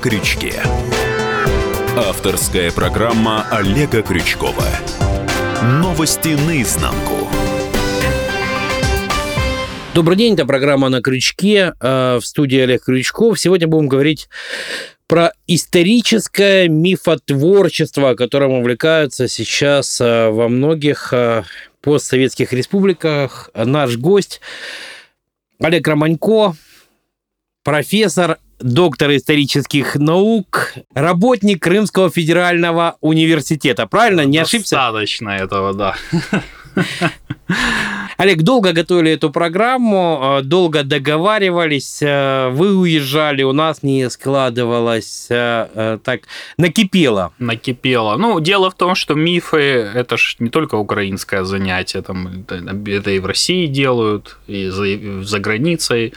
крючке». Авторская программа Олега Крючкова. Новости наизнанку. Добрый день, это программа «На крючке». э, В студии Олег Крючков. Сегодня будем говорить про историческое мифотворчество, которым увлекаются сейчас э, во многих э, постсоветских республиках. Наш гость Олег Романько, профессор, доктор исторических наук, работник Крымского федерального университета. Правильно? Не ошибся? Достаточно этого, да. Олег, долго готовили эту программу, э, долго договаривались, э, вы уезжали, у нас не складывалось, э, так, накипело. Накипело. Ну, дело в том, что мифы – это ж не только украинское занятие, там, это, это и в России делают, и за, и за границей.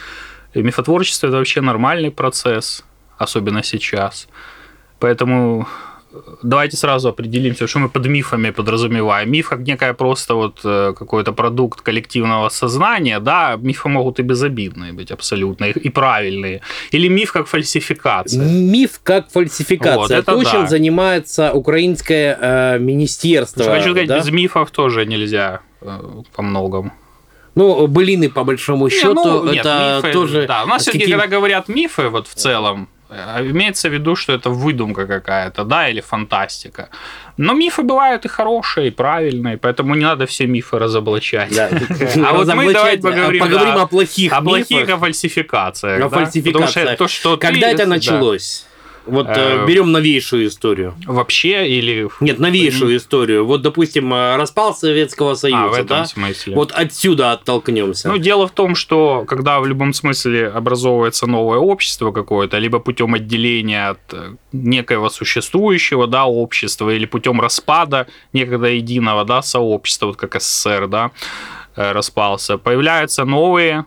И мифотворчество – это вообще нормальный процесс, особенно сейчас. Поэтому давайте сразу определимся, что мы под мифами подразумеваем. Миф как некая просто вот э, какой-то продукт коллективного сознания, да, мифы могут и безобидные быть абсолютно, и правильные. Или миф как фальсификация. Миф как фальсификация. Вот, это то, чем да. занимается украинское э, министерство. Хочу сказать, да? без мифов тоже нельзя э, по многому. Ну, былины, по большому счету, Не, ну, нет, это мифы, тоже... Да, у нас все-таки, когда говорят мифы, вот в целом, э, имеется в виду, что это выдумка какая-то, да, или фантастика. Но мифы бывают и хорошие, и правильные, поэтому не надо все мифы разоблачать. Да. А вот мы давайте поговорим, поговорим да, о плохих О плохих, мифах. о фальсификациях. О да? Потому фальсификациях. что то, что Когда ты- это да. началось? Вот э, Э, берем новейшую историю. Вообще или... Нет, новейшую историю. Вот, допустим, э, распал Советского Союза, А, в этом да? смысле. Вот отсюда оттолкнемся. Ну, дело в том, что когда в любом смысле образовывается новое общество какое-то, либо путем отделения от э, некоего существующего да, общества, или путем распада некогда единого да, сообщества, вот как СССР да, распался, появляются новые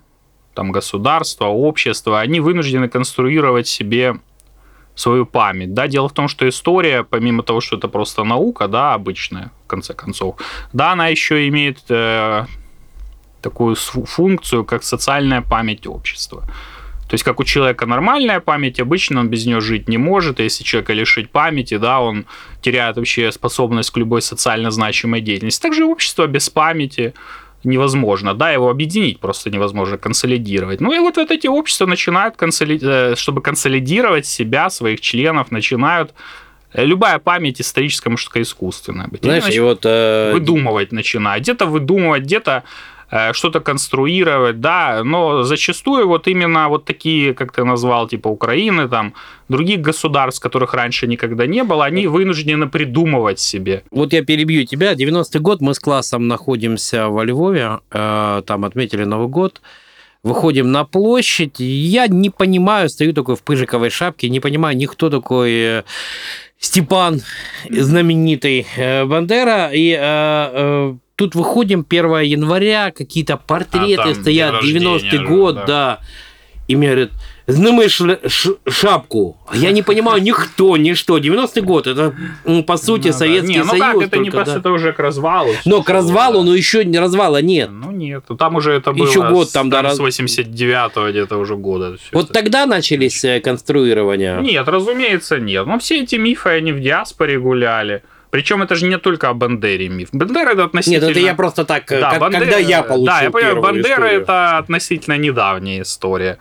там, государства, общества, они вынуждены конструировать себе свою память. Да, дело в том, что история, помимо того, что это просто наука, да, обычная, в конце концов, да, она еще имеет э, такую функцию, как социальная память общества. То есть, как у человека нормальная память, обычно он без нее жить не может. Если человека лишить памяти, да, он теряет вообще способность к любой социально значимой деятельности. Также общество без памяти невозможно, да, его объединить просто невозможно, консолидировать. Ну и вот, вот эти общества начинают, консоли- э, чтобы консолидировать себя, своих членов, начинают э, Любая память историческая, может, искусственная быть. Они Знаешь, и вот... э, выдумывать начинают. Где-то выдумывать, где-то что-то конструировать, да, но зачастую вот именно вот такие, как ты назвал, типа Украины, там, других государств, которых раньше никогда не было, они вынуждены придумывать себе. Вот я перебью тебя. 90-й год, мы с классом находимся во Львове, э, там отметили Новый год. Выходим на площадь, я не понимаю, стою такой в пыжиковой шапке, не понимаю, никто такой э, Степан, знаменитый э, Бандера, и э, э, тут выходим 1 января, какие-то портреты А, там стоят, день 90-й рождения, год, да. да. И мне говорят, знімеш шапку. А я не понимаю никто, ничто. 90-й год, это, м, по сути, Ну да. Советский не, ну Союз. как, это не только, просто, да. это уже к развалу. Но к развалу, да. но еще не развала нет. Ну нет, там уже это было Еще год с- там, да, с 89-го где-то уже года. Вот это. тогда начались э, конструирования. Нет, разумеется, нет. Но все эти мифы, они в диаспоре гуляли. Причем это же не только о Бандере миф. Бандера это Нет, относительно... это я просто так, э, Да, как- Бандера- когда я получил Да, я понимаю, Бандера историю. это относительно недавняя история.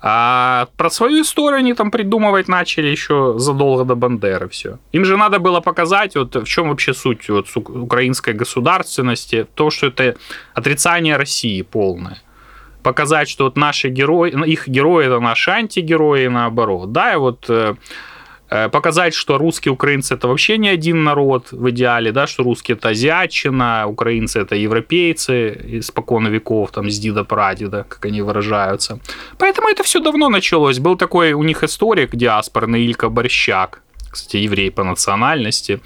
А про свою историю они там придумывать начали еще задолго до Бандеры все. Им же надо было показать, вот в чем вообще суть вот, украинской государственности, то, что это отрицание России полное. Показать, что вот наши герои, ну, их герои это наши антигерои, и наоборот. Да, и вот э, показать, что русские украинцы это вообще не один народ в идеале, да, что русские это азиатчина, украинцы это европейцы испокон веков, там, с дида прадеда, как они выражаются. Поэтому это все давно началось. Был такой у них историк диаспорный Илька Борщак, кстати, еврей по национальности,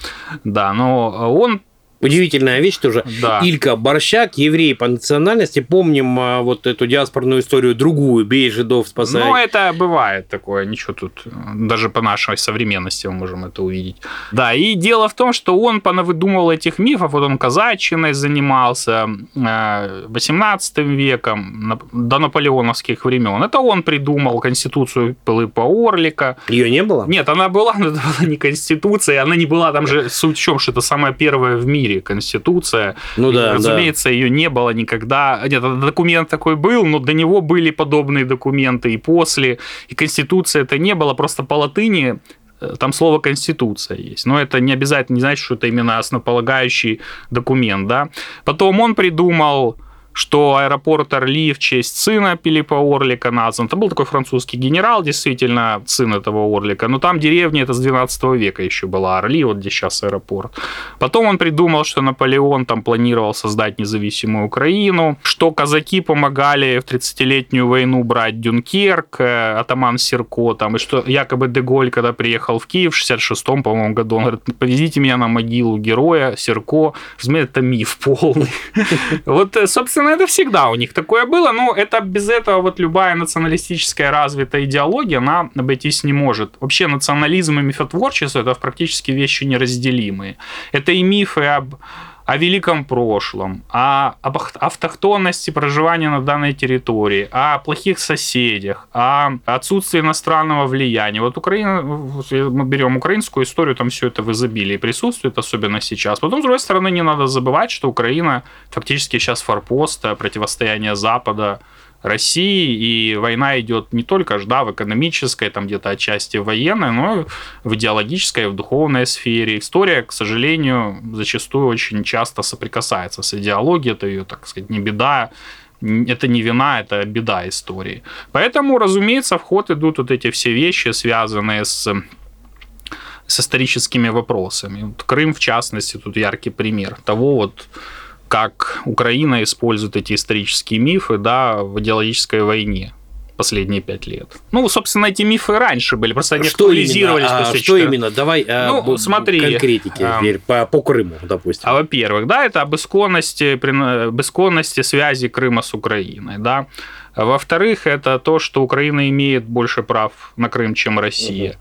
да, но он Удивительная вещь тоже. Да. Илька Борщак, еврей по национальности. Помним а, вот эту диаспорную историю другую. Бей жидов, спасай. Ну, это бывает такое, ничего тут, даже по нашей современности мы можем это увидеть. Да, и дело в том, что он понавыдумывал этих мифов, вот он казачиной занимался, 18 э, веком, до наполеоновских времен. Это он придумал конституцию Пылыпа Орлика. Ее не было? Нет, она была, но это была не конституция, она не была, там же суть в чем, что это самая первая в мире мире Конституция. Ну да, и, разумеется, да. ее не было никогда. Нет, документ такой был, но до него были подобные документы и после. И Конституция это не было, просто по латыни э, там слово «конституция» есть. Но это не обязательно не значит, что это именно основополагающий документ. Да? Потом он придумал что аэропорт Орли в честь сына Пилипа Орлика назван. Это был такой французский генерал, действительно, сын этого Орлика. Но там деревня это с 12 века еще была Орли, вот где сейчас аэропорт. Потом он придумал, что Наполеон там планировал создать независимую Украину, что казаки помогали в 30-летнюю войну брать Дюнкерк, э, атаман Серко, там, и что якобы Деголь, когда приехал в Киев в 66-м, по-моему, году, он говорит, повезите меня на могилу героя Серко. Разумеется, это миф полный. Вот, э, собственно, собственно, это всегда у них такое было, но это без этого вот любая националистическая развитая идеология, она обойтись не может. Вообще национализм и мифотворчество это практически вещи неразделимые. Это и мифы об о великом прошлом, о, об автохтонности проживания на данной территории, о плохих соседях, о отсутствии иностранного влияния. Вот Украина, мы берем украинскую историю, там все это в изобилии присутствует, особенно сейчас. Потом, с другой стороны, не надо забывать, что Украина фактически сейчас форпост противостояния Запада России, и война идет не только да, в экономической, там где-то отчасти военной, но и в идеологической, в духовной сфере. История, к сожалению, зачастую очень часто соприкасается с идеологией, это ее, так сказать, не беда, это не вина, это беда истории. Поэтому, разумеется, в ход идут вот эти все вещи, связанные с с историческими вопросами. Вот Крым, в частности, тут яркий пример того вот как Украина использует эти исторические мифы да, в идеологической войне последние пять лет. Ну, собственно, эти мифы раньше были, просто они что актуализировались. Именно? А, что именно? Давай а, ну, смотри, конкретики а, по, по Крыму, допустим. А, во-первых, да, это об исконности, об исконности связи Крыма с Украиной, да. Во-вторых, это то, что Украина имеет больше прав на Крым, чем Россия.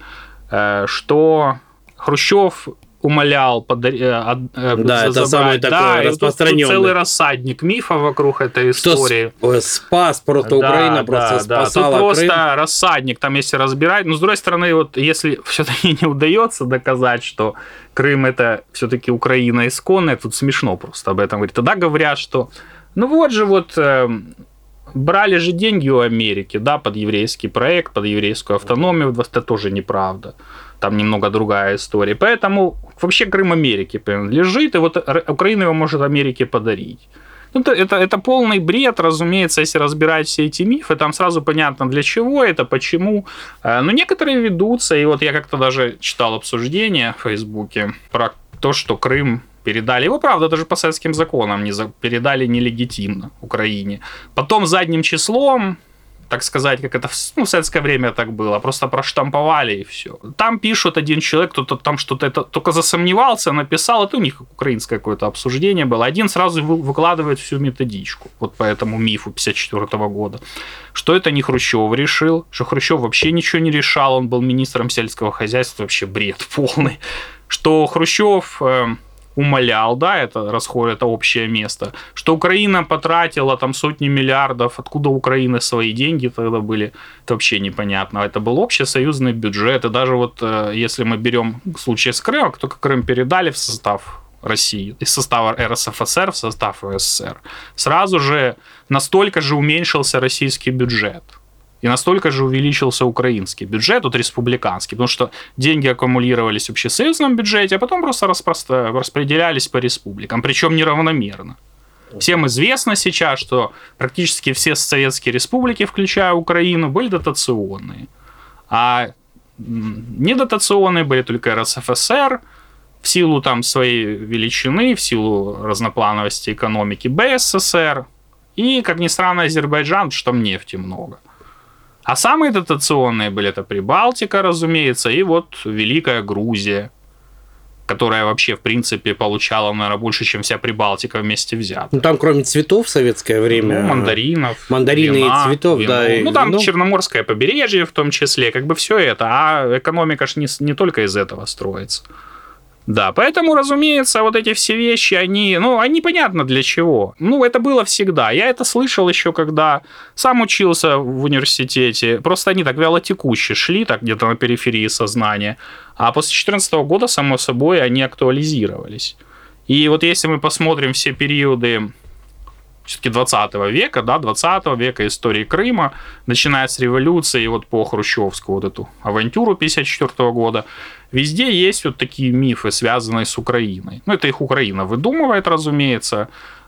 Угу. Что Хрущев умолял подарить. Э, э, да, это самое такое да, распространенное. целый рассадник мифа вокруг этой истории. Что спас просто да, Украина, да, просто да, спасала Тут просто Крым. рассадник, там если разбирать. Но с другой стороны, вот если все-таки не удается доказать, что Крым это все-таки Украина исконная, тут смешно просто об этом говорить. Тогда говорят, что ну вот же вот э, брали же деньги у Америки, да, под еврейский проект, под еврейскую автономию, это тоже неправда там немного другая история. Поэтому вообще Крым Америке принадлежит, и вот Украина его может Америке подарить. Ну, это, это, это полный бред, разумеется, если разбирать все эти мифы, там сразу понятно, для чего это, почему. Э, но некоторые ведутся, и вот я как-то даже читал обсуждение в Фейсбуке про то, что Крым передали. Его, правда, даже по советским законам не за... передали нелегитимно Украине. Потом задним числом так сказать, как это в, ну, советское время так было, просто проштамповали и все. Там пишут один человек, кто-то там что-то это только засомневался, написал, это у них украинское какое-то обсуждение было. Один сразу выкладывает всю методичку, вот по этому мифу 54 года. Что это не Хрущев решил, что Хрущев вообще ничего не решал, он был министром сельского хозяйства, вообще бред полный. Что Хрущев э, умолял, да, это расход, это общее место, что Украина потратила там сотни миллиардов, откуда Украины свои деньги тогда были, это вообще непонятно. Это был общесоюзный бюджет, и даже вот э, если мы берем случай с Крымом, только Крым передали в состав России, из состава РСФСР в состав СССР, сразу же настолько же уменьшился российский бюджет – и настолько же увеличился украинский бюджет, вот республиканский, потому что деньги аккумулировались в общесоюзном бюджете, а потом просто распределялись по республикам, причем неравномерно. Всем известно сейчас, что практически все советские республики, включая Украину, были дотационные. А недотационные были только РСФСР, в силу там своей величины, в силу разноплановости экономики БССР, и, как ни странно, Азербайджан, что там нефти много. А самые дотационные были это Прибалтика, разумеется, и вот Великая Грузия. которая вообще, в принципе, получала, наверное, больше, чем вся Прибалтика вместе взята. Ну, там, кроме цветов в советское время... Ну, мандаринов. Мандарины вина, и цветов, вино. да. и Ну, там вино. Черноморское побережье в том числе, как бы все это. А экономика ж не, не только из этого строится. Да, поэтому, разумеется, вот эти все вещи, они, ну, они понятно для чего. Ну, это было всегда. Я это слышал еще, когда сам учился в университете. Просто они так вялотекуще шли, так где-то на периферии сознания. А после 2014 года, само собой, они актуализировались. И вот если мы посмотрим все периоды все-таки 20 века, да, 20 века истории Крыма, начиная с революции и вот по Хрущевскую вот эту авантюру 54 года, везде есть вот такие мифы, связанные с Украиной. Ну, это их Украина выдумывает, разумеется,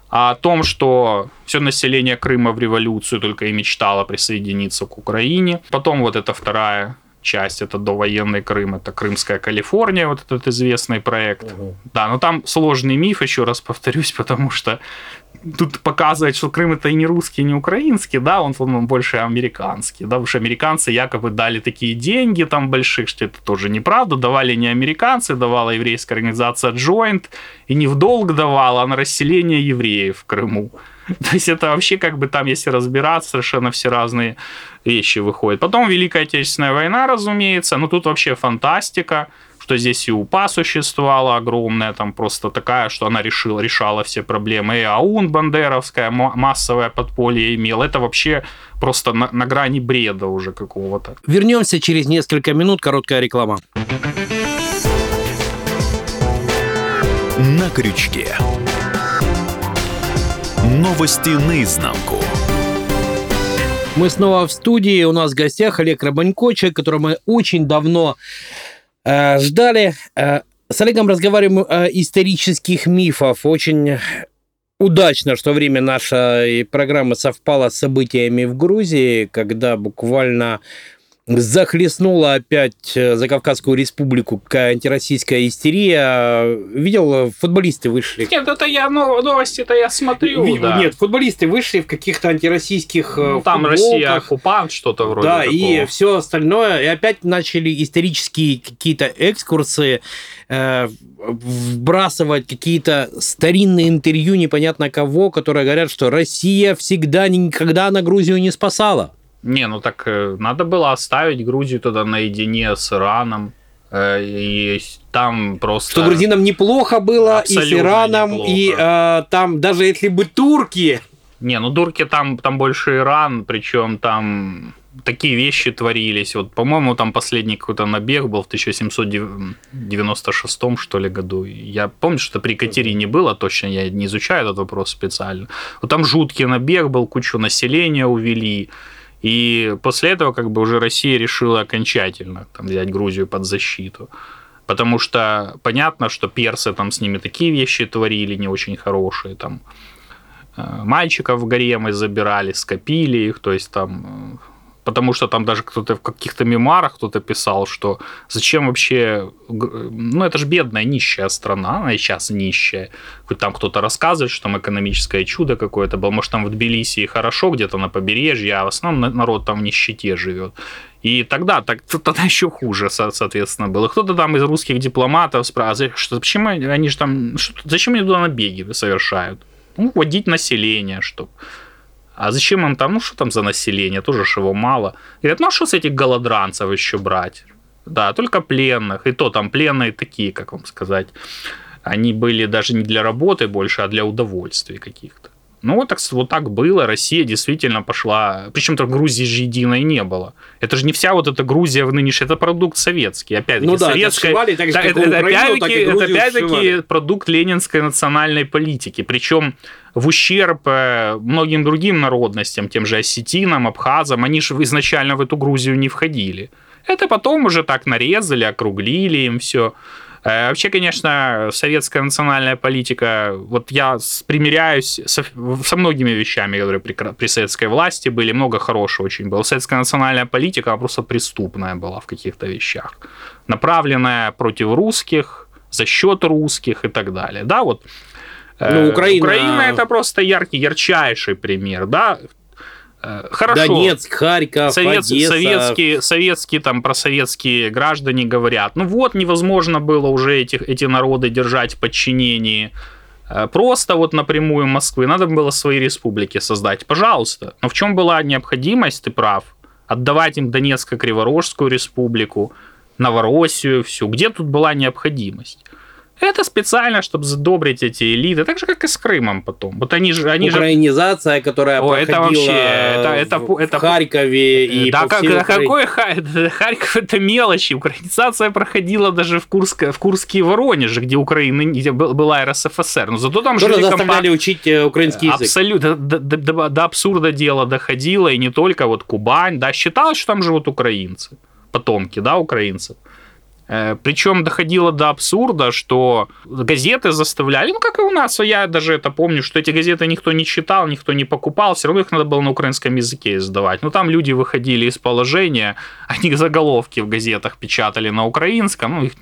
а о том, что все население Крыма в революцию только и мечтало присоединиться к Украине. Потом вот эта вторая часть, это довоенный Крым, это Крымская Калифорния, вот этот известный проект. Да, но там сложный миф, еще раз повторюсь, потому что тут показывает, что Крым это и не русский, и не украинский, да, он, он больше американский, да, потому что американцы якобы дали такие деньги там больших, что это тоже неправда, давали не американцы, давала еврейская организация Joint, и не в долг давала, а на расселение евреев в Крыму. То есть это вообще как бы там, если разбираться, совершенно все разные вещи выходят. Потом Великая Отечественная война, разумеется, но тут вообще фантастика, что здесь и УПА существовала огромная, там просто такая, что она решила, решала все проблемы. И АУН бандеровская, ма- массовое подполье имел. Это вообще просто на, на грани бреда уже какого-то. Вернемся через несколько минут. Короткая реклама. На крючке. Новости наизнанку. Мы снова в студии. У нас в гостях Олег Рабанько, человек, которого мы очень давно ждали. Э, с Олегом разговариваем о исторических мифах. Очень удачно, что время нашей программы совпало с событиями в Грузии, когда буквально захлестнула опять э, Закавказскую республику какая антироссийская истерия. Видел, э, футболисты вышли. Нет, это я новости-то я смотрю. Ви- Нет, футболисты вышли в каких-то антироссийских э, Ну, там футболках. Россия оккупант, что-то вроде Да, такого. и все остальное. И опять начали исторические какие-то экскурсы, э, вбрасывать какие-то старинные интервью непонятно кого, которые говорят, что Россия всегда никогда на Грузию не спасала. Не, ну так э, надо было оставить Грузию тогда наедине с Ираном. э, И там просто... Что грузинам неплохо было и с Ираном, неплохо. и э, там даже если бы турки Не, ну дурки там, там больше Иран, причем там такие вещи творились. Вот, по-моему, там последний какой-то набег был в 1796 что ли году. Я помню, что при Екатерине было, точно я не изучаю этот вопрос специально. Вот там жуткий набег был, кучу населения увели. И после этого как бы уже Россия решила окончательно там, взять Грузию под защиту. Потому что понятно, что персы там с ними такие вещи творили не очень хорошие. Там э, мальчиков в гаремы забирали, скопили их, то есть там... Потому что там даже кто-то в каких-то мемуарах кто-то писал, что зачем вообще... Ну, это же бедная, нищая страна, она сейчас нищая. Хоть там кто-то рассказывает, что там экономическое чудо какое-то было. Может, там в Тбилиси и хорошо, где-то на побережье, а в основном на- народ там в нищете живет. И тогда, так, тогда еще хуже, со- соответственно, было. Кто-то там из русских дипломатов спрашивает, что почему они же там, что- зачем они туда набеги совершают? Ну, вводить население, чтобы а зачем им там, ну что там за население, тоже ж его мало. Говорят, ну а что с этих голодранцев еще брать? Да, только пленных. И то там пленные такие, как вам сказать. Они были даже не для работы больше, а для удовольствий каких-то. Ну, вот так, вот так было. Россия действительно пошла... Причем-то Грузии же единой не было. Это же не вся вот эта Грузия в нынешней... Это продукт советский. Опять-таки, Ну да, это советская... сшивали так же, Да, это, и это и опять-таки, это опять-таки продукт ленинской национальной политики. Причем в ущерб э, многим другим народностям, тем же осетинам, абхазам, они же изначально в эту Грузию не входили. Это потом уже так нарезали, округлили им все. Вообще, конечно, советская национальная политика, вот я примиряюсь со, со многими вещами, которые при, при советской власти были, много хорошего очень было. Советская национальная политика просто преступная была в каких-то вещах, направленная против русских, за счет русских и так далее. Да, вот Ну, Э, Украина- Украина это просто яркий, ярчайший пример, да. Э, Хорошо. Донецк, Харьков, Совет- Одесса. советские, советские, там, просоветские граждане говорят, ну вот, невозможно было уже этих, эти народы держать в подчинении э, просто вот напрямую Москвы, надо было свои республики создать, пожалуйста. Но в чем была необходимость, ты прав, отдавать им Донецко-Криворожскую республику, Новороссию, всю, где тут была необходимость? Это специально, чтобы задобрить эти элиты, так же, как и с Крымом потом. Вот они же... Они же Украинизация, которая О, это проходила вообще, это- это- в, это- в Харькове и да, как, да какой Ха- Харьков это мелочи. Украинизация проходила даже в Курске, в Курске и Воронеже, где Украина где был- была РСФСР. Но зато там Тоже жили заставляли компа- учить э, украинский язык. Абсолютно. До, до- до- до абсурда дело доходило, и не только вот Кубань, да, считалось, что там живут украинцы, потомки, да, украинцев. Причем доходило до абсурда, что газеты заставляли, ну как и у нас, я даже это помню, что эти газеты никто не читал, никто не покупал, все равно их надо было на украинском языке издавать. Но там люди выходили из положения, они заголовки в газетах печатали на украинском, ну их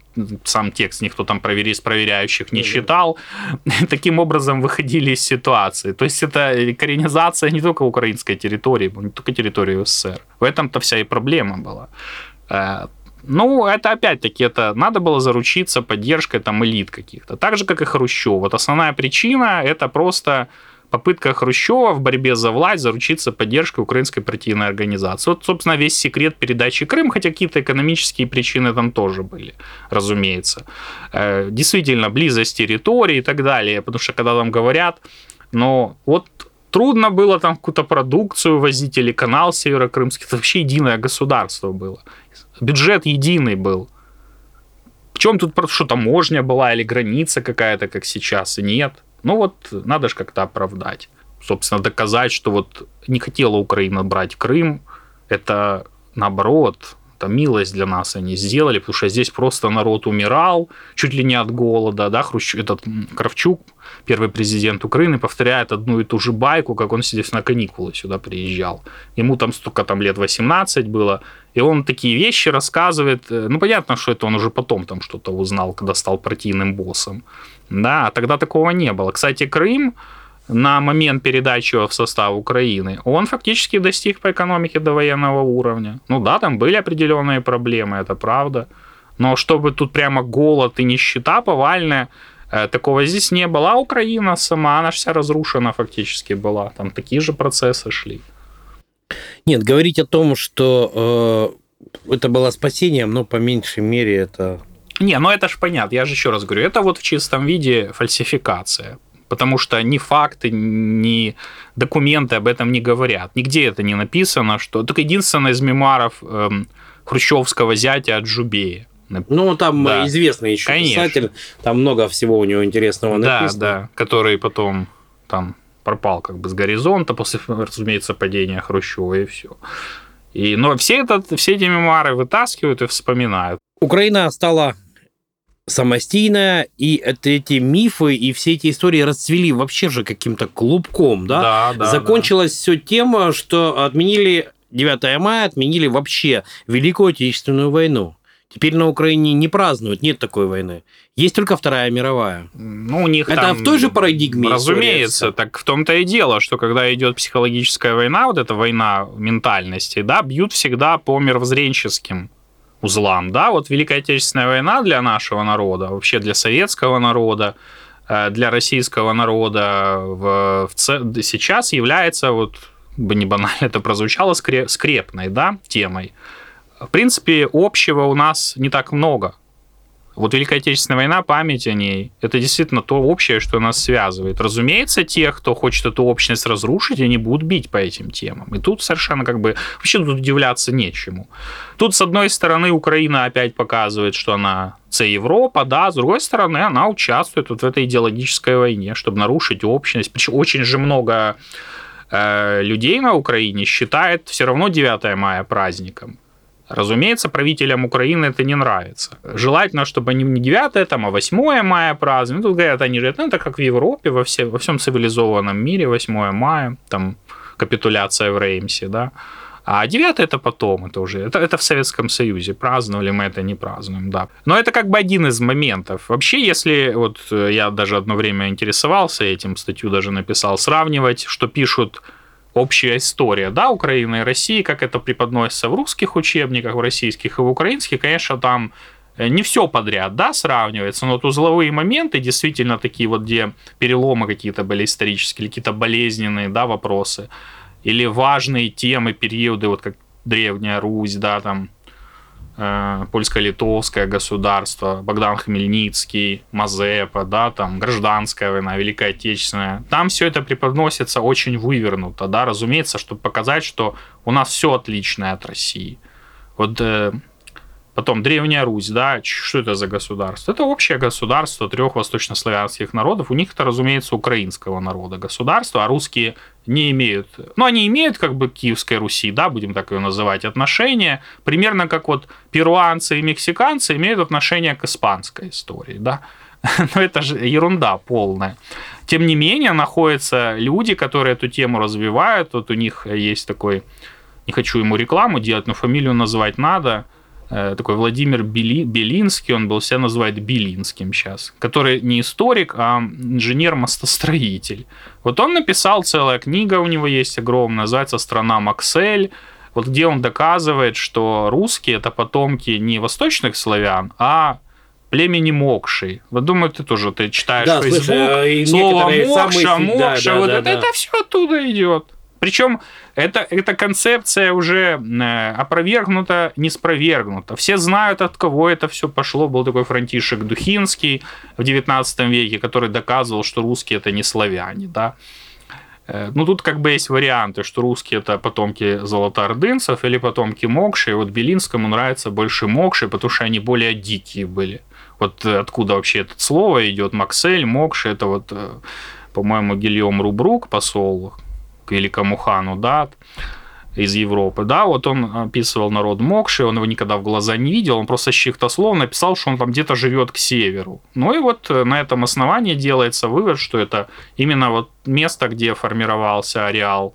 сам текст никто там провери- из проверяющих не читал. Таким образом выходили из ситуации. То есть это коренизация не только украинской территории, не только территории СССР. В этом-то вся и проблема была. Ну, это опять-таки, это надо было заручиться поддержкой там элит каких-то. Так же, как и Хрущев. Вот основная причина – это просто попытка Хрущева в борьбе за власть заручиться поддержкой украинской партийной организации. Вот, собственно, весь секрет передачи Крым, хотя какие-то экономические причины там тоже были, разумеется. Э, Действительно, близость территории и так далее, потому что когда там говорят, но вот трудно было там какую-то продукцию возить или канал Северокрымский, это вообще единое государство было. Бюджет единый был. В чем тут что таможня была или граница какая-то, как сейчас, и нет. Ну вот надо же как-то оправдать. Собственно, доказать, что вот не хотела Украина брать Крым, это наоборот, это милость для нас они сделали, потому что здесь просто народ умирал, чуть ли не от голода, да, Хрущев, этот Кравчук, первый президент Украины, повторяет одну и ту же байку, как он здесь на каникулы сюда приезжал. Ему там столько там лет 18 было, и он такие вещи рассказывает. Э, Ну, понятно, что это он уже потом там что-то узнал, когда стал партийным боссом. Да, а тогда такого не было. Кстати, Крым на момент передачи его в состав Украины, он фактически достиг по экономике до военного уровня. Ну да, там были определенные проблемы, это правда. Но чтобы тут прямо голод и нищета повальная, э, такого здесь не было. А Украина сама, она вся разрушена фактически была. Там такие же процессы шли. Нет, говорить о том, что э, это было спасением, но по меньшей мере это... Не, ну это ж понятно, я же еще раз говорю, это вот в чистом виде фальсификация. Потому что ни факты, ни документы об этом не говорят. Нигде это не написано, что... Только единственное из мемуаров эм, хрущевского зятя от Жубея. Ну, там Да. известный еще Конечно. писатель, там много всего у него интересного Да, написано. да, который потом там пропал как бы с горизонта после, разумеется, падения Хрущева и все. И, но все, это, все эти мемуары вытаскивают и вспоминают. Украина стала самостийная, и это, эти мифы и все эти истории расцвели вообще же каким-то клубком, да? да, да. Закончилось все тем, что отменили 9 мая, отменили вообще Великую Отечественную войну. Теперь на Украине не празднуют, нет такой войны. Есть только Вторая мировая. Ну, у них Это там, в той же парадигме Разумеется, история так в том-то и дело, что когда идет психологическая война, вот эта война ментальности, да, бьют всегда по мировоззренческим узлам, да, вот Великая Отечественная война для нашего народа, вообще для советского народа, э, для российского народа в, в сейчас является, вот, бы не банально это прозвучало, скре- скрепной, да, темой. В принципе, общего у нас не так много. Вот Великая Отечественная война, память о ней, это действительно то общее, что нас связывает. Разумеется, те, кто хочет эту общность разрушить, они будут бить по этим темам. И тут совершенно как бы... Вообще тут удивляться нечему. Тут, с одной стороны, Украина опять показывает, что она це Европа, да, с другой стороны, она участвует вот в этой идеологической войне, чтобы нарушить общность. Причем очень же много э, людей на Украине считает все равно 9 мая праздником. Разумеется, правителям Украины это не нравится. Желательно, чтобы они не 9 там, а 8 мая праздновали. Ну, тут говорят, они же, ну, это как в Европе, во, все, во всем цивилизованном мире, 8 мая, там, капитуляция в Реймсе, да. А 9 это потом, это уже, это, это в Советском Союзе, праздновали мы это, не празднуем, да. Но это как бы один из моментов. Вообще, если, вот э, я даже одно время интересовался этим, статью даже написал, сравнивать, что пишут общая история, да, Украины и России, как это преподносится в русских учебниках, в российских и в украинских, конечно, там э, не все подряд, да, сравнивается, но вот узловые моменты действительно такие вот, где переломы какие-то были исторические, какие-то болезненные, да, вопросы, или важные темы, периоды, вот как Древняя Русь, да, там, польско-литовское государство, Богдан Хмельницкий, Мазепа, да, там, гражданская война, Великая Отечественная. Там все это преподносится очень вывернуто, да, разумеется, чтобы показать, что у нас все отличное от России. Вот э, Потом Древняя Русь, да, что это за государство? Это общее государство трех восточнославянских народов. У них это, разумеется, украинского народа государство, а русские не имеют, ну, они имеют как бы Киевской Руси, да, будем так ее называть, отношения, примерно как вот перуанцы и мексиканцы имеют отношение к испанской истории, да. Но это же ерунда полная. Тем не менее, находятся люди, которые эту тему развивают. Вот у них есть такой, не хочу ему рекламу делать, но фамилию называть надо – такой Владимир Бели, Белинский, он был себя называет Белинским сейчас, который не историк, а инженер-мостостроитель. Вот он написал целая книга, у него есть огромная, называется «Страна Максель», вот где он доказывает, что русские это потомки не восточных славян, а племени Мокши. Вот думаю, ты тоже ты читаешь да, Facebook, слушай, а слово Мокша, самые... Мокша, да, вот да, это, да. это все оттуда идет. Причем это, эта концепция уже э, опровергнута, не спровергнута. Все знают, от кого это все пошло. Был такой Франтишек Духинский в 19 веке, который доказывал, что русские это не славяне. Да? Э, ну, тут как бы есть варианты, что русские это потомки золотоордынцев или потомки Мокши. И вот Белинскому нравится больше Мокши, потому что они более дикие были. Вот откуда вообще это слово идет? Максель, Мокши, это вот, э, по-моему, Гильем Рубрук, посол к великому хану, да, из Европы, да, вот он описывал народ Мокши, он его никогда в глаза не видел, он просто с чьих-то слов написал, что он там где-то живет к северу. Ну и вот на этом основании делается вывод, что это именно вот место, где формировался ареал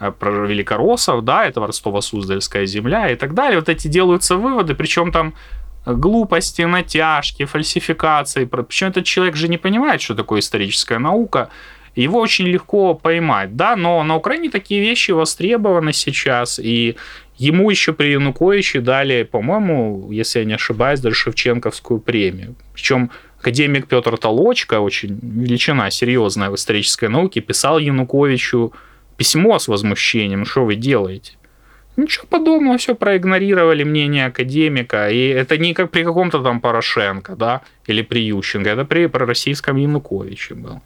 э, великороссов, да, это Ростово-Суздальская земля и так далее. Вот эти делаются выводы, причем там глупости, натяжки, фальсификации. Причем этот человек же не понимает, что такое историческая наука его очень легко поймать, да, но на Украине такие вещи востребованы сейчас, и ему еще при Януковиче дали, по-моему, если я не ошибаюсь, даже Шевченковскую премию. Причем академик Петр Толочка, очень величина серьезная в исторической науке, писал Януковичу письмо с возмущением, что вы делаете. Ничего подобного, все проигнорировали мнение академика. И это не как при каком-то там Порошенко, да, или при Ющенко, это при пророссийском Януковиче был.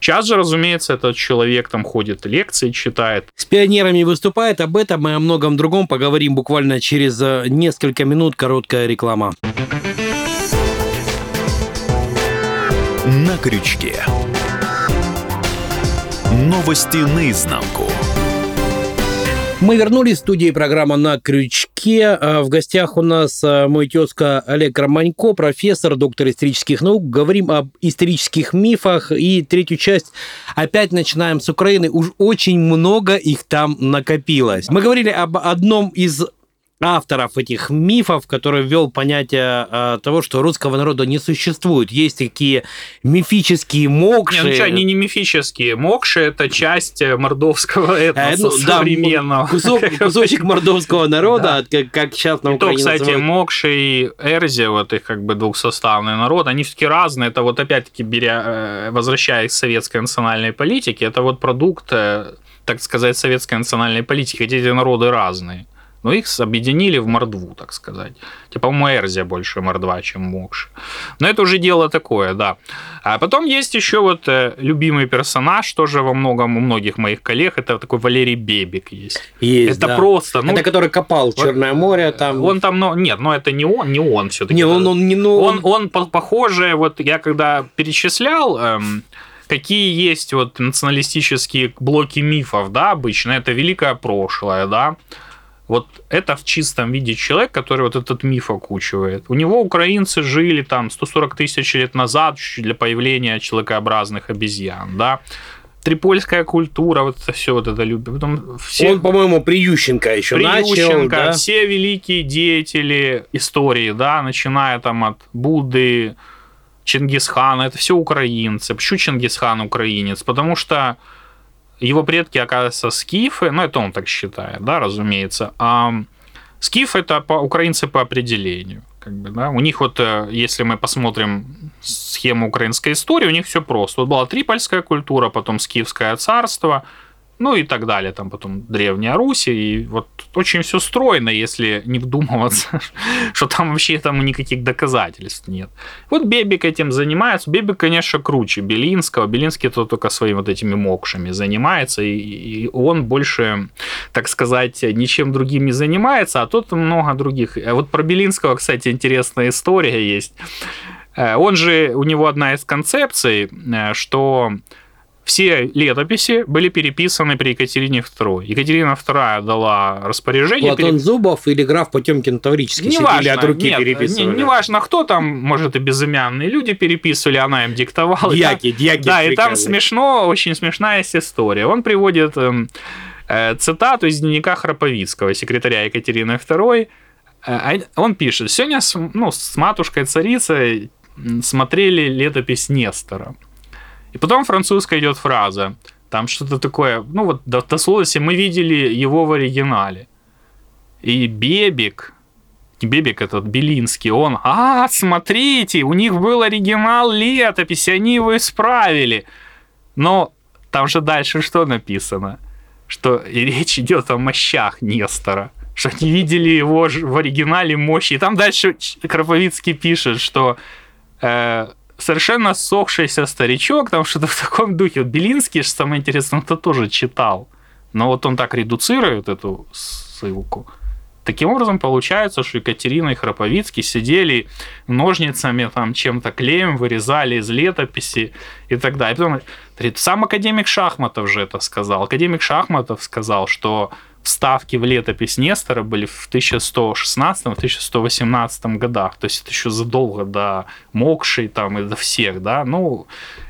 Сейчас же, разумеется, этот человек там ходит, лекции читает. С пионерами выступает. Об этом и о многом другом поговорим буквально через э, несколько минут. Короткая реклама. На крючке. Новости наизнанку. Мы вернулись в студии программа «На крючке». А В гостях у нас а, мой тезка Олег Романько, профессор, доктор исторических наук. Говорим об исторических мифах. И третью часть опять начинаем с Украины. Уж очень много их там накопилось. Мы говорили об одном из авторов этих мифов, который ввел понятие э, того, что русского народа не существует. Есть такие мифические мокши. Не, ну что, они не мифические. Мокши – это часть э, мордовского этноса Э, ну, да, современного. кусок, кусочек мордовского народа, как, как сейчас на Украине кстати, называют. Мокши и Эрзи, вот их как бы двухсоставный народ, они все-таки разные. Это вот опять-таки, беря, э, возвращаясь к советской национальной политике, это вот продукт, э, так сказать, советской национальной политики. Эти народы разные. Но их объединили в мордву, так сказать. Типа, по-моему, Эрзия больше мордва, чем Мокши. Но это уже дело такое, да. А потом есть еще вот э, любимый персонаж, тоже во многом у многих моих коллег, это такой Валерий Бебик есть. Есть, это да. просто, ну, это который копал Черное море, там... он там, ну, нет, ну это не он, не он все-таки. Не, он, он не... Ну, он, он по- похоже, вот я когда перечислял, эм, какие есть вот националистические блоки мифов, да, обычно, это великое прошлое, да, вот это в чистом виде человек, который вот этот миф окучивает. У него украинцы жили там 140 тысяч лет назад для появления человекообразных обезьян, да. Трипольская культура, вот это все вот это любит. Потом все... Он, по-моему, при Ющенко еще начал, Ющенко, да? все великие деятели истории, да, начиная там от Будды, Чингисхана, это все украинцы. Почему Чингисхан украинец? Потому что его предки, оказывается, скифы, ну, это он так считает, да, разумеется, а скиф это по, украинцы по определению. Как бы, да? У них вот, э, если мы посмотрим схему украинской истории, у них все просто. Вот была трипольская культура, потом скифское царство, ну и так далее, там потом Древняя Русь, и вот очень все стройно, если не вдумываться, что там вообще там никаких доказательств нет. Вот Бебик этим занимается, Бебик, конечно, круче Белинского, Белинский то только своими вот этими мокшами занимается, и, он больше, так сказать, ничем другим не занимается, а тут много других. Вот про Белинского, кстати, интересная история есть. Э, он же, у него одна из концепций, э, что все летописи были переписаны при Екатерине II. Екатерина II дала распоряжение... Платон переп... Зубов или граф Потемкин Таврический не важно, от руки нет, переписывали. Не, не важно, кто там, может, и безымянные люди переписывали, она им диктовала. Дьяки, дьяки. Да, и там смешно, очень смешная есть история. Он приводит э, э, цитату из дневника Храповицкого, секретаря Екатерины II. Э, он пишет, сегодня с, ну, с матушкой царицей смотрели летопись Нестора. И потом французская идет фраза, там что-то такое, ну вот дословно, мы видели его в оригинале. И Бебик, не Бебик этот, Белинский, он, а, смотрите, у них был оригинал летописи, они его исправили. Но там же дальше что написано? Что речь идет о мощах Нестора что они видели его в оригинале мощи. И там дальше Краповицкий пишет, что э, совершенно сохшийся старичок, там что-то в таком духе. Вот Белинский, что самое интересное, это тоже читал. Но вот он так редуцирует эту ссылку. Таким образом, получается, что Екатерина и Храповицкий сидели ножницами, там, чем-то клеем вырезали из летописи и так далее. И потом, сам академик Шахматов же это сказал. Академик Шахматов сказал, что вставки в летопись Нестора были в 1116-1118 годах, то есть это еще задолго до Мокши там, и до всех, да, ну,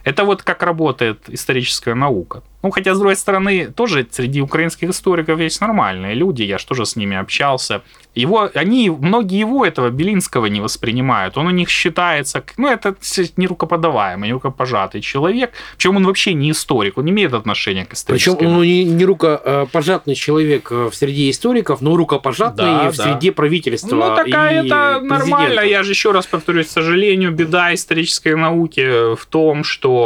это вот как работает историческая наука. Ну, хотя, с другой стороны, тоже среди украинских историков есть нормальные люди, я же тоже с ними общался. Его, они, многие его, этого Белинского, не воспринимают. Он у них считается, ну, это не рукоподаваемый, не рукопожатый человек. Причем он вообще не историк, он не имеет отношения к исторической. Причем он не, не рукопожатный человек в среди историков, но рукопожатный да, в да. среде правительства. Ну, такая это нормально. Я же еще раз повторюсь, к сожалению, беда исторической науки в том, что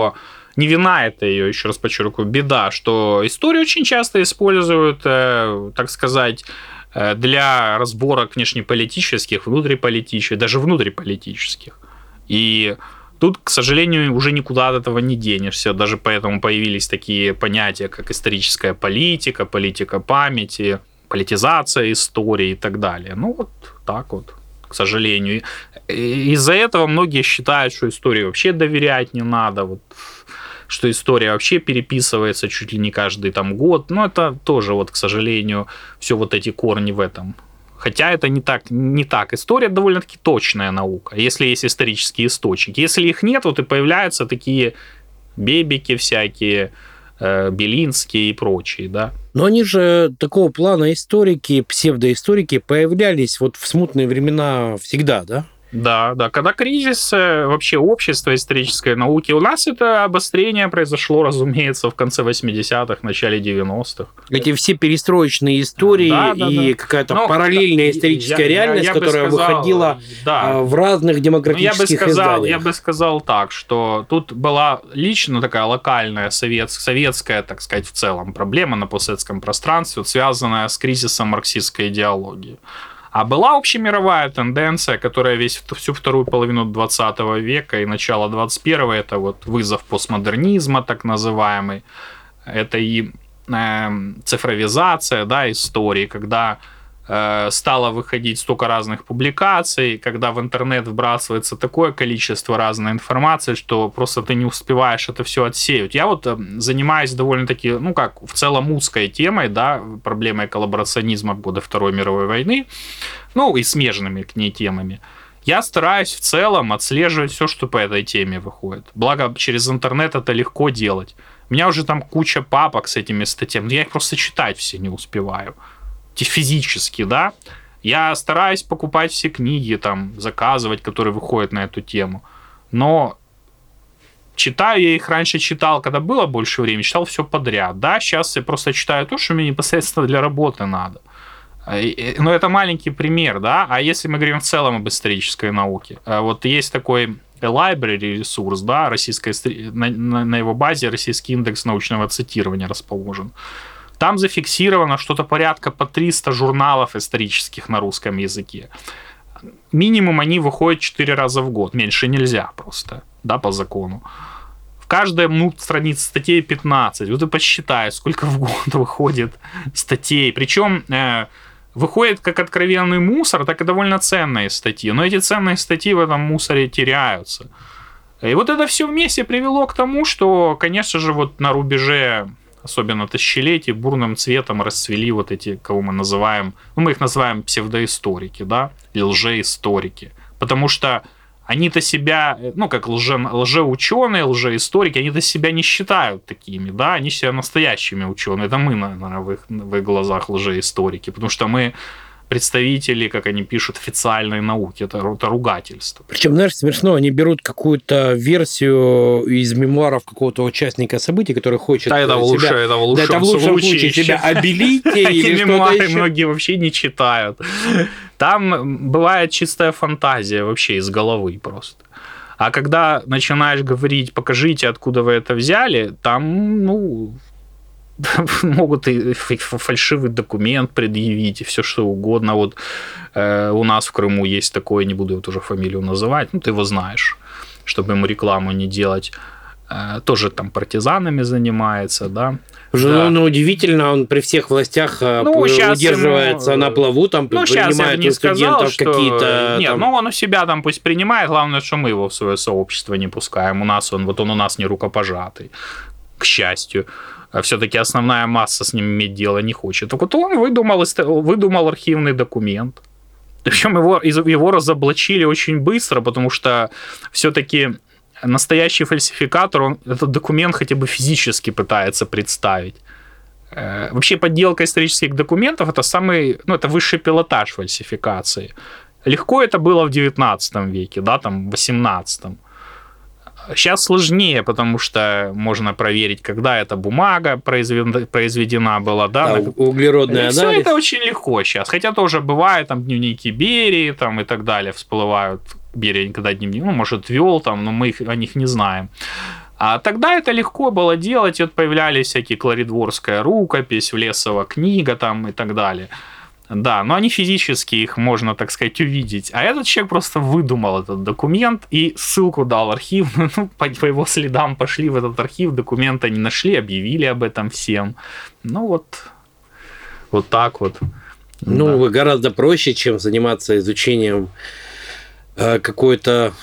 не вина это ее, еще раз подчеркиваю, беда, что историю очень часто используют, э, так сказать, э, для разборок внешнеполитических, внутриполитических, даже внутриполитических. И тут, к сожалению, уже никуда от этого не денешься. Даже поэтому появились такие понятия, как историческая политика, политика памяти, политизация истории и так далее. Ну, вот так вот, к сожалению. Из-за этого многие считают, что истории вообще доверять не надо. Вот что история вообще переписывается чуть ли не каждый там год. Но это тоже, вот, к сожалению, все вот эти корни в этом. Хотя это не так, не так. История довольно-таки точная наука, если есть исторические источники. Если их нет, вот и появляются такие бебики всякие, э, Белинские и прочие, да. Но они же такого плана историки, псевдоисторики появлялись вот в смутные времена всегда, да? Да, да. Когда кризис вообще общества исторической науки, у нас это обострение произошло, разумеется, в конце 80-х, начале 90-х. Эти все перестроечные истории да, да, и да. какая-то Но, параллельная историческая я, реальность, я, я которая сказал, выходила да. А, в разных демографических я бы сказал, изданиях. Я бы сказал так, что тут была лично такая локальная совет, советская, так сказать, в целом проблема на постсоветском пространстве, связанная с кризисом марксистской идеологии. А была общемировая тенденция, которая весь всю вторую половину 20 века и начало 21 это вот вызов постмодернизма, так называемый. Это и э, цифровизация да, истории, когда стало выходить столько разных публикаций, когда в интернет вбрасывается такое количество разной информации, что просто ты не успеваешь это все отсеять. Я вот э, занимаюсь довольно-таки, ну как, в целом узкой темой, да, проблемой коллаборационизма в годы Второй мировой войны, ну и смежными к ней темами. Я стараюсь в целом отслеживать все, что по этой теме выходит. Благо, через интернет это легко делать. У меня уже там куча папок с этими статьями, я их просто читать все не успеваю физически, да, я стараюсь покупать все книги, там, заказывать, которые выходят на эту тему. Но читаю, я их раньше читал, когда было больше времени, читал все подряд. Да, сейчас я просто читаю то, что мне непосредственно для работы надо. А, но это маленький пример, да. А если мы говорим в целом об исторической науке, а, вот есть такой library ресурс, да, российская, на, на, на его базе российский индекс научного цитирования расположен. Там зафиксировано что-то порядка по 300 журналов исторических на русском языке. Минимум они выходят 4 раза в год, меньше нельзя просто, да, по закону. В каждой ну, странице статей 15. Вот и посчитай, сколько в год выходит статей. Причем э, выходит как откровенный мусор, так и довольно ценные статьи. Но эти ценные статьи в этом мусоре теряются. И вот это все вместе привело к тому, что, конечно же, вот на рубеже особенно тысячелетий, бурным цветом расцвели вот эти, кого мы называем, ну, мы их называем псевдоисторики, да, или лжеисторики. Потому что они-то себя, ну, как лже, лжеученые, лжеисторики, они-то себя не считают такими, да, они себя настоящими учеными. Это мы, наверное, в их, в их глазах лжеисторики, потому что мы представители, как они пишут, официальной науки. Это, это ругательство. Причем, знаешь, смешно, они берут какую-то версию из мемуаров какого-то участника событий, который хочет да, это в, лучше, себя, это в лучшем, да, это в лучшем случае, случае себя обелить или мемуары многие вообще не читают. Там бывает чистая фантазия вообще из головы просто. А когда начинаешь говорить, покажите, откуда вы это взяли, там, ну, могут и фальшивый документ предъявить, и все что угодно. Вот э, у нас в Крыму есть такое, не буду его тоже фамилию называть, ну ты его знаешь, чтобы ему рекламу не делать. Э, тоже там партизанами занимается, да. Уже, да. ну, удивительно, он при всех властях э, ну, удерживается ему... на плаву, там ну, принимает не студентов что... какие-то. Нет, там... ну он у себя там пусть принимает, главное, что мы его в свое сообщество не пускаем. У нас он, вот он у нас не рукопожатый, к счастью. А все-таки основная масса с ним иметь дело не хочет. Так вот он выдумал, выдумал архивный документ. Причем его, его разоблачили очень быстро, потому что все-таки настоящий фальсификатор, он этот документ хотя бы физически пытается представить. Э, вообще подделка исторических документов это самый, ну это высший пилотаж фальсификации. Легко это было в 19 веке, да, там в 18. Сейчас сложнее, потому что можно проверить, когда эта бумага произведена была, да, да углеродная Все это очень легко сейчас. Хотя тоже бывает, там дневники Берии там, и так далее всплывают. Берия никогда дневник, ну, может, вел там, но мы их, о них не знаем. А тогда это легко было делать, вот появлялись всякие Кларидворская рукопись, Влесова книга там и так далее. Да, но они физически их можно, так сказать, увидеть. А этот человек просто выдумал этот документ и ссылку дал архив. Ну, по, по его следам пошли в этот архив, документ они нашли, объявили об этом всем. Ну вот, вот так вот. Ну, да. гораздо проще, чем заниматься изучением э, какой-то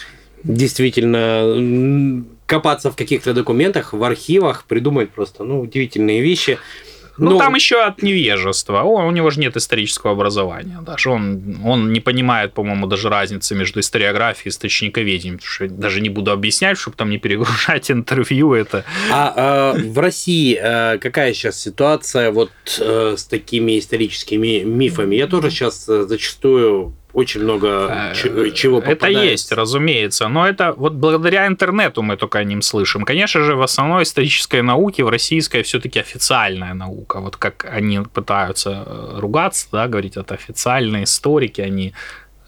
действительно копаться в каких-то документах, в архивах, придумать просто ну, удивительные вещи. Ну, ну, там еще от невежества. О, у него же нет исторического образования. Даже он, он не понимает, по-моему, даже разницы между историографией и источниковедением. Потому что даже не буду объяснять, чтобы там не перегружать интервью. Это... А, а в России а, какая сейчас ситуация вот а, с такими историческими мифами? Я тоже сейчас зачастую очень много э, чего попадает. Это есть, разумеется, но это вот благодаря интернету мы только о нем слышим. Конечно же, в основной исторической науке, в российской все-таки официальная наука. Вот как они пытаются э, ругаться, да, говорить, это официальные историки, они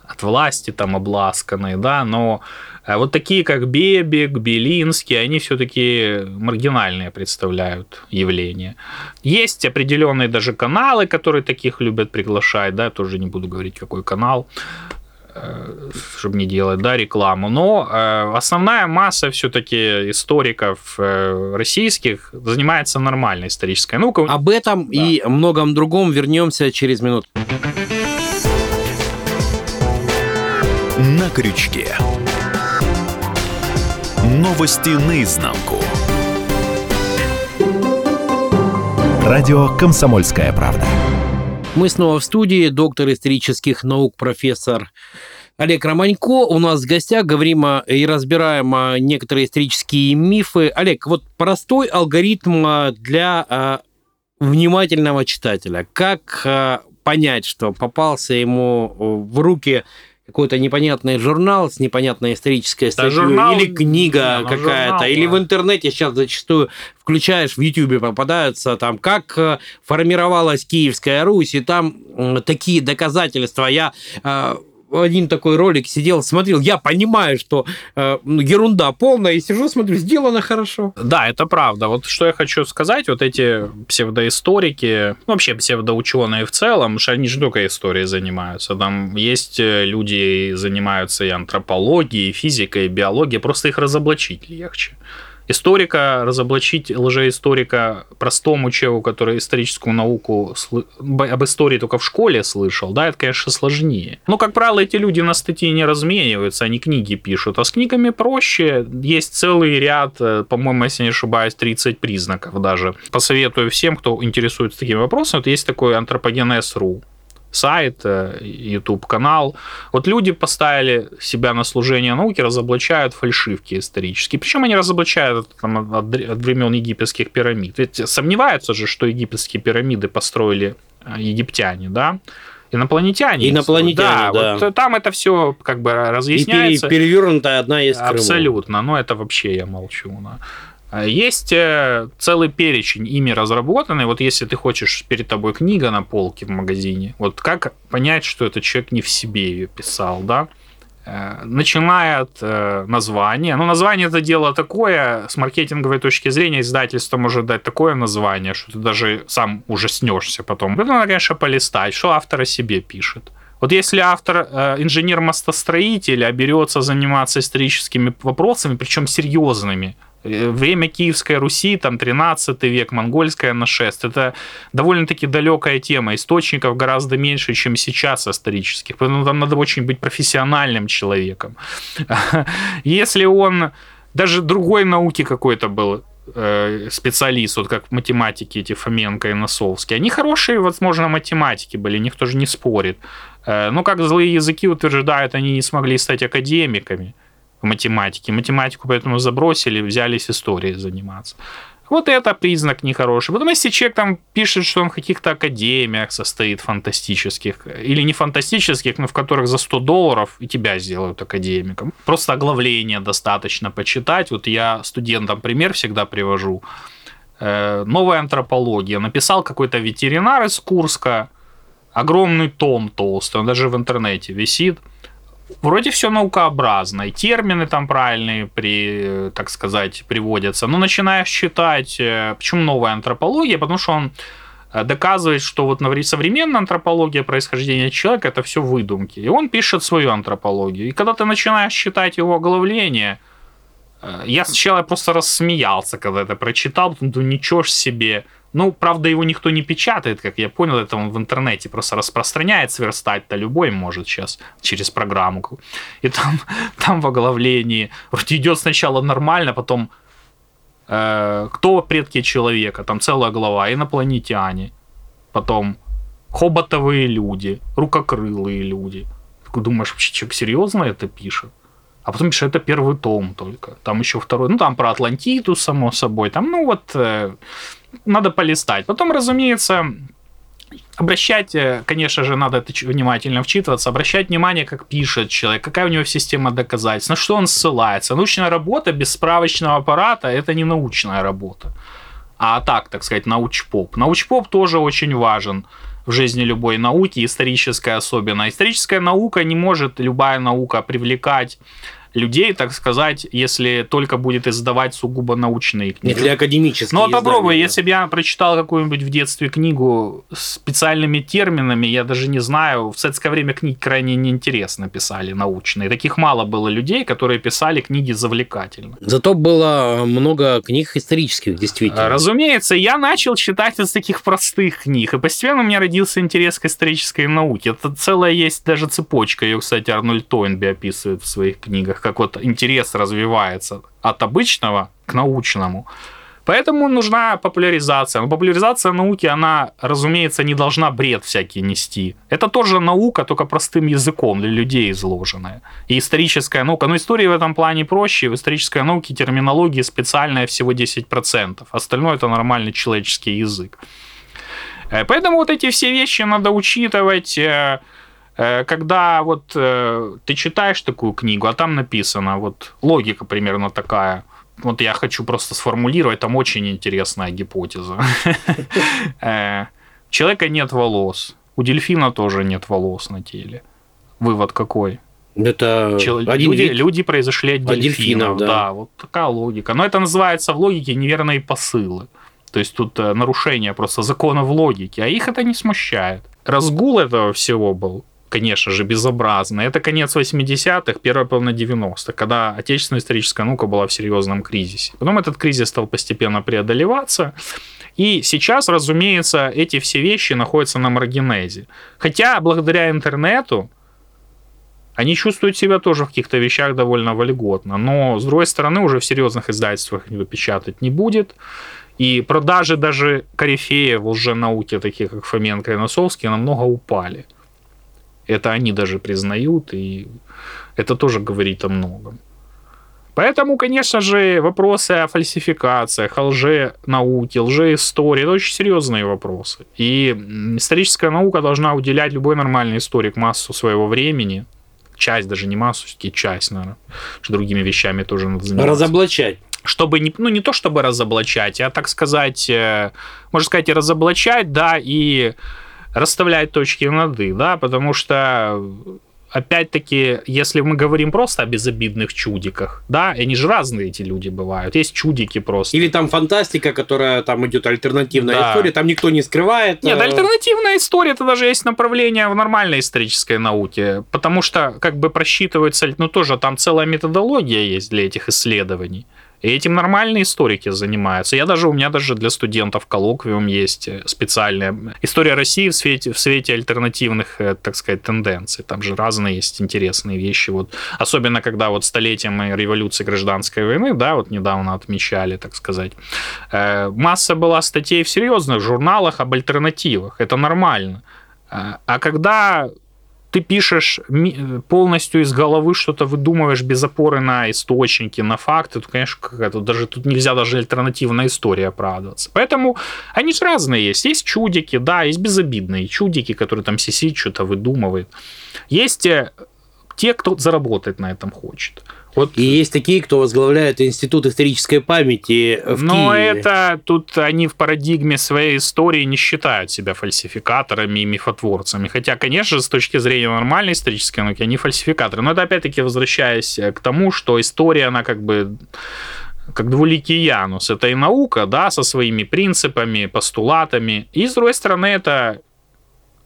от власти там обласканные, да, но а вот такие, как Бебек, Белинский, они все-таки маргинальные представляют явления. Есть определенные даже каналы, которые таких любят приглашать, да, тоже не буду говорить, какой канал, э, чтобы не делать да, рекламу. Но э, основная масса все-таки историков э, российских занимается нормальной исторической наукой. Об этом да. и многом другом вернемся через минуту. На крючке. Новости наизнанку. Радио «Комсомольская правда». Мы снова в студии. Доктор исторических наук, профессор Олег Романько. У нас в гостях говорим о, и разбираем о некоторые исторические мифы. Олег, вот простой алгоритм а, для а, внимательного читателя. Как а, понять, что попался ему в руки какой-то непонятный журнал с непонятной исторической статьей, журнал- или книга не, ну, какая-то, журнал, или да. в интернете сейчас зачастую включаешь, в Ютубе попадаются там, как э, формировалась Киевская Русь, и там такие доказательства. Я э, один такой ролик сидел, смотрел, я понимаю, что э, ну, ерунда полная, и сижу, смотрю, сделано хорошо. Да, это правда. Вот что я хочу сказать, вот эти псевдоисторики, вообще псевдоученые в целом, что они же только историей занимаются. Там есть э, люди, занимаются и антропологией, и физикой, и биологией, просто их разоблачить легче. Историка, разоблачить лжеисторика простому человеку, который историческую науку об истории только в школе слышал, да, это, конечно, сложнее. Но, как правило, эти люди на статьи не размениваются, они книги пишут. А с книгами проще. Есть целый ряд, э, по-моему, если не ошибаюсь, 30 признаков даже. Посоветую всем, кто интересуется такими вопросами, вот есть такой антропогенез.ру сайт, э, YouTube-канал. Вот люди поставили себя на служение науке, разоблачают фальшивки исторические. Причем они разоблачают там, от, от времен египетских пирамид. Ведь сомневаются же, что египетские пирамиды построили э, египтяне, да? Инопланетяне. Инопланетяне, строили. да. Вот там это все как бы И разъясняется. перевернутая одна есть в Крыму. Абсолютно, но это вообще я молчу. да. А Есть э, целый перечень ими разработанный. Вот если ты хочешь перед тобой книга на полке в магазине, вот как понять, что этот человек не в себе ее писал, да? Э, Начиная от э, названия. Ну, название это дело такое, с маркетинговой точки зрения издательство может дать такое название, что ты даже сам ужаснешься потом. Это надо, конечно, полистать, что автор о себе пишет. Вот если автор, э, инженер-мостостроитель, а берется заниматься историческими вопросами, причем серьезными, время Киевской Руси, там 13 век, монгольское нашествие, это довольно-таки далекая тема, источников гораздо меньше, чем сейчас исторических, поэтому там надо очень быть профессиональным человеком. Если он даже другой науки какой-то был, э, специалист, вот как математики эти Фоменко и Носовский, они хорошие, возможно, математики были, никто же не спорит. Э, Но, как злые языки утверждают, они не смогли стать академиками в математике. Математику поэтому забросили, взялись историей заниматься. Вот это признак нехороший. Потом, если человек там пишет, что он в каких-то академиях состоит фантастических, или не фантастических, но в которых за 100 долларов и тебя сделают академиком. Просто оглавление достаточно почитать. Вот я студентам пример всегда привожу. Э, Новая антропология. Написал какой-то ветеринар из Курска, огромный том толстый, он даже в интернете висит. Вроде все наукообразно, и термины там правильные, при, э, так сказать, приводятся. Но начинаешь читать, э, почему новая антропология, потому что он э, доказывает, что вот современная антропология происхождения человека это все выдумки. И он пишет свою антропологию. И когда ты начинаешь читать его оглавление, я сначала просто рассмеялся, когда это прочитал, думаю, ничего ж себе. Ну, правда, его никто не печатает, как я понял, это он в интернете просто распространяет, сверстать-то любой может сейчас через программу. И там, там в оглавлении вроде идет сначала нормально, потом э, кто предки человека, там целая глава, инопланетяне, потом хоботовые люди, рукокрылые люди. Ты думаешь, вообще человек серьезно это пишет? А потом пишет, это первый том только. Там еще второй. Ну, там про Атлантиду, само собой. Там, ну, вот, э, надо полистать. Потом, разумеется, обращать, э, конечно же, надо это внимательно вчитываться, обращать внимание, как пишет человек, какая у него система доказательств, на что он ссылается. Научная работа без справочного аппарата – это не научная работа. А так, так сказать, научпоп. Научпоп тоже очень важен в жизни любой науки, историческая особенно. Историческая наука не может, любая наука, привлекать людей, так сказать, если только будет издавать сугубо научные Не книги. для академических Ну, вот попробуй, да. если бы я прочитал какую-нибудь в детстве книгу с специальными терминами, я даже не знаю, в советское время книги крайне неинтересно писали, научные. Таких мало было людей, которые писали книги завлекательно. Зато было много книг исторических, действительно. А, Разумеется, я начал читать из таких простых книг, и постепенно у меня родился интерес к исторической науке. Это целая есть даже цепочка, ее, кстати, Арнольд Тойнби описывает в своих книгах, как вот интерес развивается от обычного к научному. Поэтому нужна популяризация. Но популяризация науки, она, разумеется, не должна бред всякий нести. Это тоже наука, только простым языком для людей изложенная. И историческая наука. Но история в этом плане проще. В исторической науке терминология специальная всего 10%. Остальное это нормальный человеческий язык. Э, Поэтому вот эти все вещи надо учитывать. Э, когда вот э, ты читаешь такую книгу, а там написано, вот логика примерно такая, вот я хочу просто сформулировать, там очень интересная гипотеза. Э, у человека нет волос, у дельфина тоже нет волос на теле. Вывод какой? Это один люди, вид... люди произошли от, от дельфинов, дельфинов да. да, вот такая логика. Но это называется в логике неверные посылы. То есть тут нарушение просто законов логики, а их это не смущает. Разгул этого всего был конечно же, безобразно. Это конец 80-х, первая половина 90-х, когда отечественная историческая наука была в серьезном кризисе. Потом этот кризис стал постепенно преодолеваться. И сейчас, разумеется, эти все вещи находятся на маргинезе. Хотя благодаря интернету они чувствуют себя тоже в каких-то вещах довольно вольготно. Но, с другой стороны, уже в серьезных издательствах их печатать не будет. И продажи даже корифеев в лженауке, таких как Фоменко и Носовский, намного упали. Это они даже признают, и это тоже говорит о многом. Поэтому, конечно же, вопросы о фальсификациях, о лженауке, лжеистории – это очень серьезные вопросы. И историческая наука должна уделять любой нормальный историк массу своего времени, часть даже не массу, все-таки часть, наверное, что другими вещами тоже надо заниматься. Разоблачать чтобы не, ну, не то чтобы разоблачать, а так сказать, э, можно сказать, и разоблачать, да, и расставлять точки над «и», да, потому что опять-таки, если мы говорим просто о безобидных чудиках, да, они же разные эти люди бывают. Есть чудики просто. Или там фантастика, которая там идет альтернативная да. история, там никто не скрывает. Нет, э, альтернативная история это даже есть направление в нормальной исторической науке, потому что как бы просчитывается, ну тоже там целая методология есть для этих исследований. И этим нормальные историки занимаются. Я даже, у меня даже для студентов коллоквиум есть э, специальная история России в свете, в свете альтернативных, э, так сказать, тенденций. Там же разные есть интересные вещи. Вот, особенно когда вот столетием революции гражданской войны, да, вот недавно отмечали, так сказать. Э, масса была статей в серьезных журналах об альтернативах. Это нормально. А когда ты пишешь полностью из головы что-то выдумываешь без опоры на источники, на факты, то, конечно, даже тут нельзя даже альтернативная история оправдываться. Поэтому они же разные есть. Есть чудики, да, есть безобидные чудики, которые там сисит, что-то выдумывает. Есть э, те, кто заработать на этом хочет. Вот. И есть такие, кто возглавляет Институт исторической памяти в Но Киеве. это тут они в парадигме своей истории не считают себя фальсификаторами и мифотворцами. Хотя, конечно, с точки зрения нормальной исторической науки, они фальсификаторы. Но это опять-таки возвращаясь к тому, что история, она как бы как двуликий Янус. Это и наука, да, со своими принципами, постулатами. И, с другой стороны, это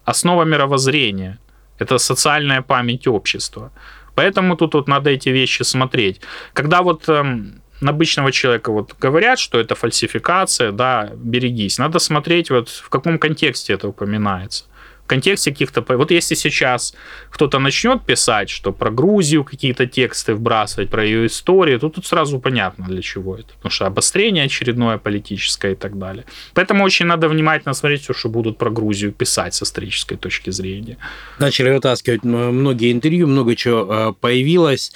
основа мировоззрения. Это социальная память общества. Поэтому тут вот надо эти вещи смотреть. Когда вот эм, обычного человека вот говорят, что это фальсификация, да, берегись. Надо смотреть вот в каком контексте это упоминается в контексте каких-то... Вот если сейчас кто-то начнет писать, что про Грузию какие-то тексты вбрасывать, про ее историю, то тут сразу понятно, для чего это. Потому что обострение очередное политическое и так далее. Поэтому очень надо внимательно смотреть все, что будут про Грузию писать с исторической точки зрения. Начали вытаскивать многие интервью, много чего э, появилось.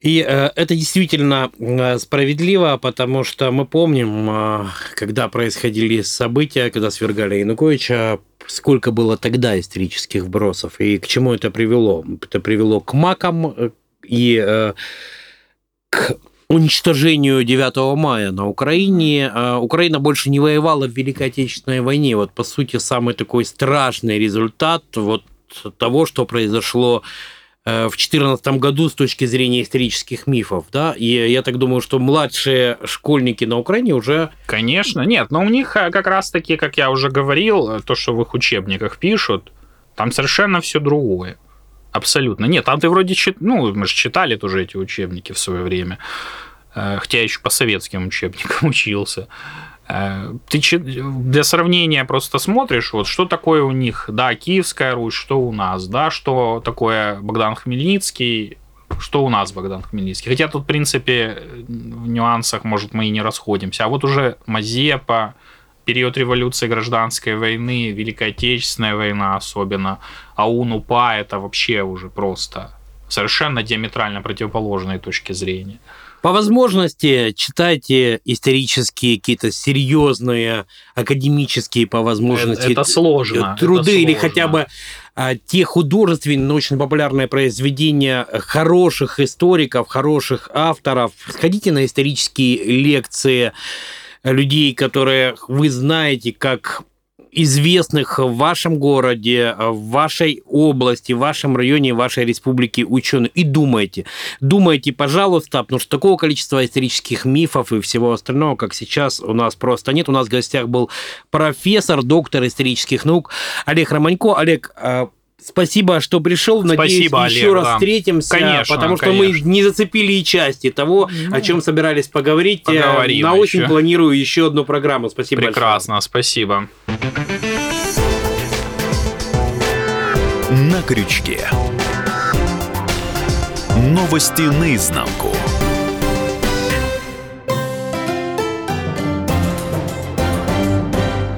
И э, это действительно э, справедливо, потому что мы помним, э, когда происходили события, когда свергали Януковича, сколько было тогда исторических вбросов и к чему это привело. Это привело к макам и к уничтожению 9 мая на Украине. Украина больше не воевала в Великой Отечественной войне. Вот, по сути, самый такой страшный результат вот того, что произошло в 2014 году с точки зрения исторических мифов, да, и я так думаю, что младшие школьники на Украине уже... Конечно, нет, но у них э, как раз-таки, как я уже говорил, э, то, что в их учебниках пишут, там совершенно все другое. Абсолютно. Нет, там ты вроде чит... ну, мы же читали тоже эти учебники в свое время, хотя я еще по советским учебникам учился. Ты для сравнения просто смотришь, вот что такое у них, да, Киевская Русь, что у нас, да, что такое Богдан Хмельницкий, что у нас Богдан Хмельницкий. Хотя тут, в принципе, в нюансах, может, мы и не расходимся. А вот уже Мазепа, период революции, гражданской войны, Великая Отечественная война особенно, АУН-УПА, это вообще уже просто совершенно диаметрально противоположные точки зрения. По возможности читайте исторические какие-то серьезные академические по возможности это, сложно труды это или сложно. хотя бы а, те художественные, научно-популярные произведения хороших историков, хороших авторов. Сходите на исторические лекции людей, которые вы знаете как известных в вашем городе, в вашей области, в вашем районе, в вашей республике ученых. И думайте. Думайте, пожалуйста, потому что такого количества исторических мифов и всего остального, как сейчас, у нас просто нет. У нас в гостях был профессор, доктор исторических наук Олег Романько. Олег, а, Спасибо, что пришел. Надеюсь, Спасибо, еще Олег, раз да. встретимся, Конечно, потому что конечно. мы не зацепили и части того, о чем собирались поговорить. Э, Поговорим На осень еще. планирую еще одну программу. Спасибо Прекрасно, спасибо. На крючке. Новости наизнанку.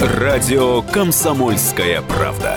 Радио «Комсомольская правда».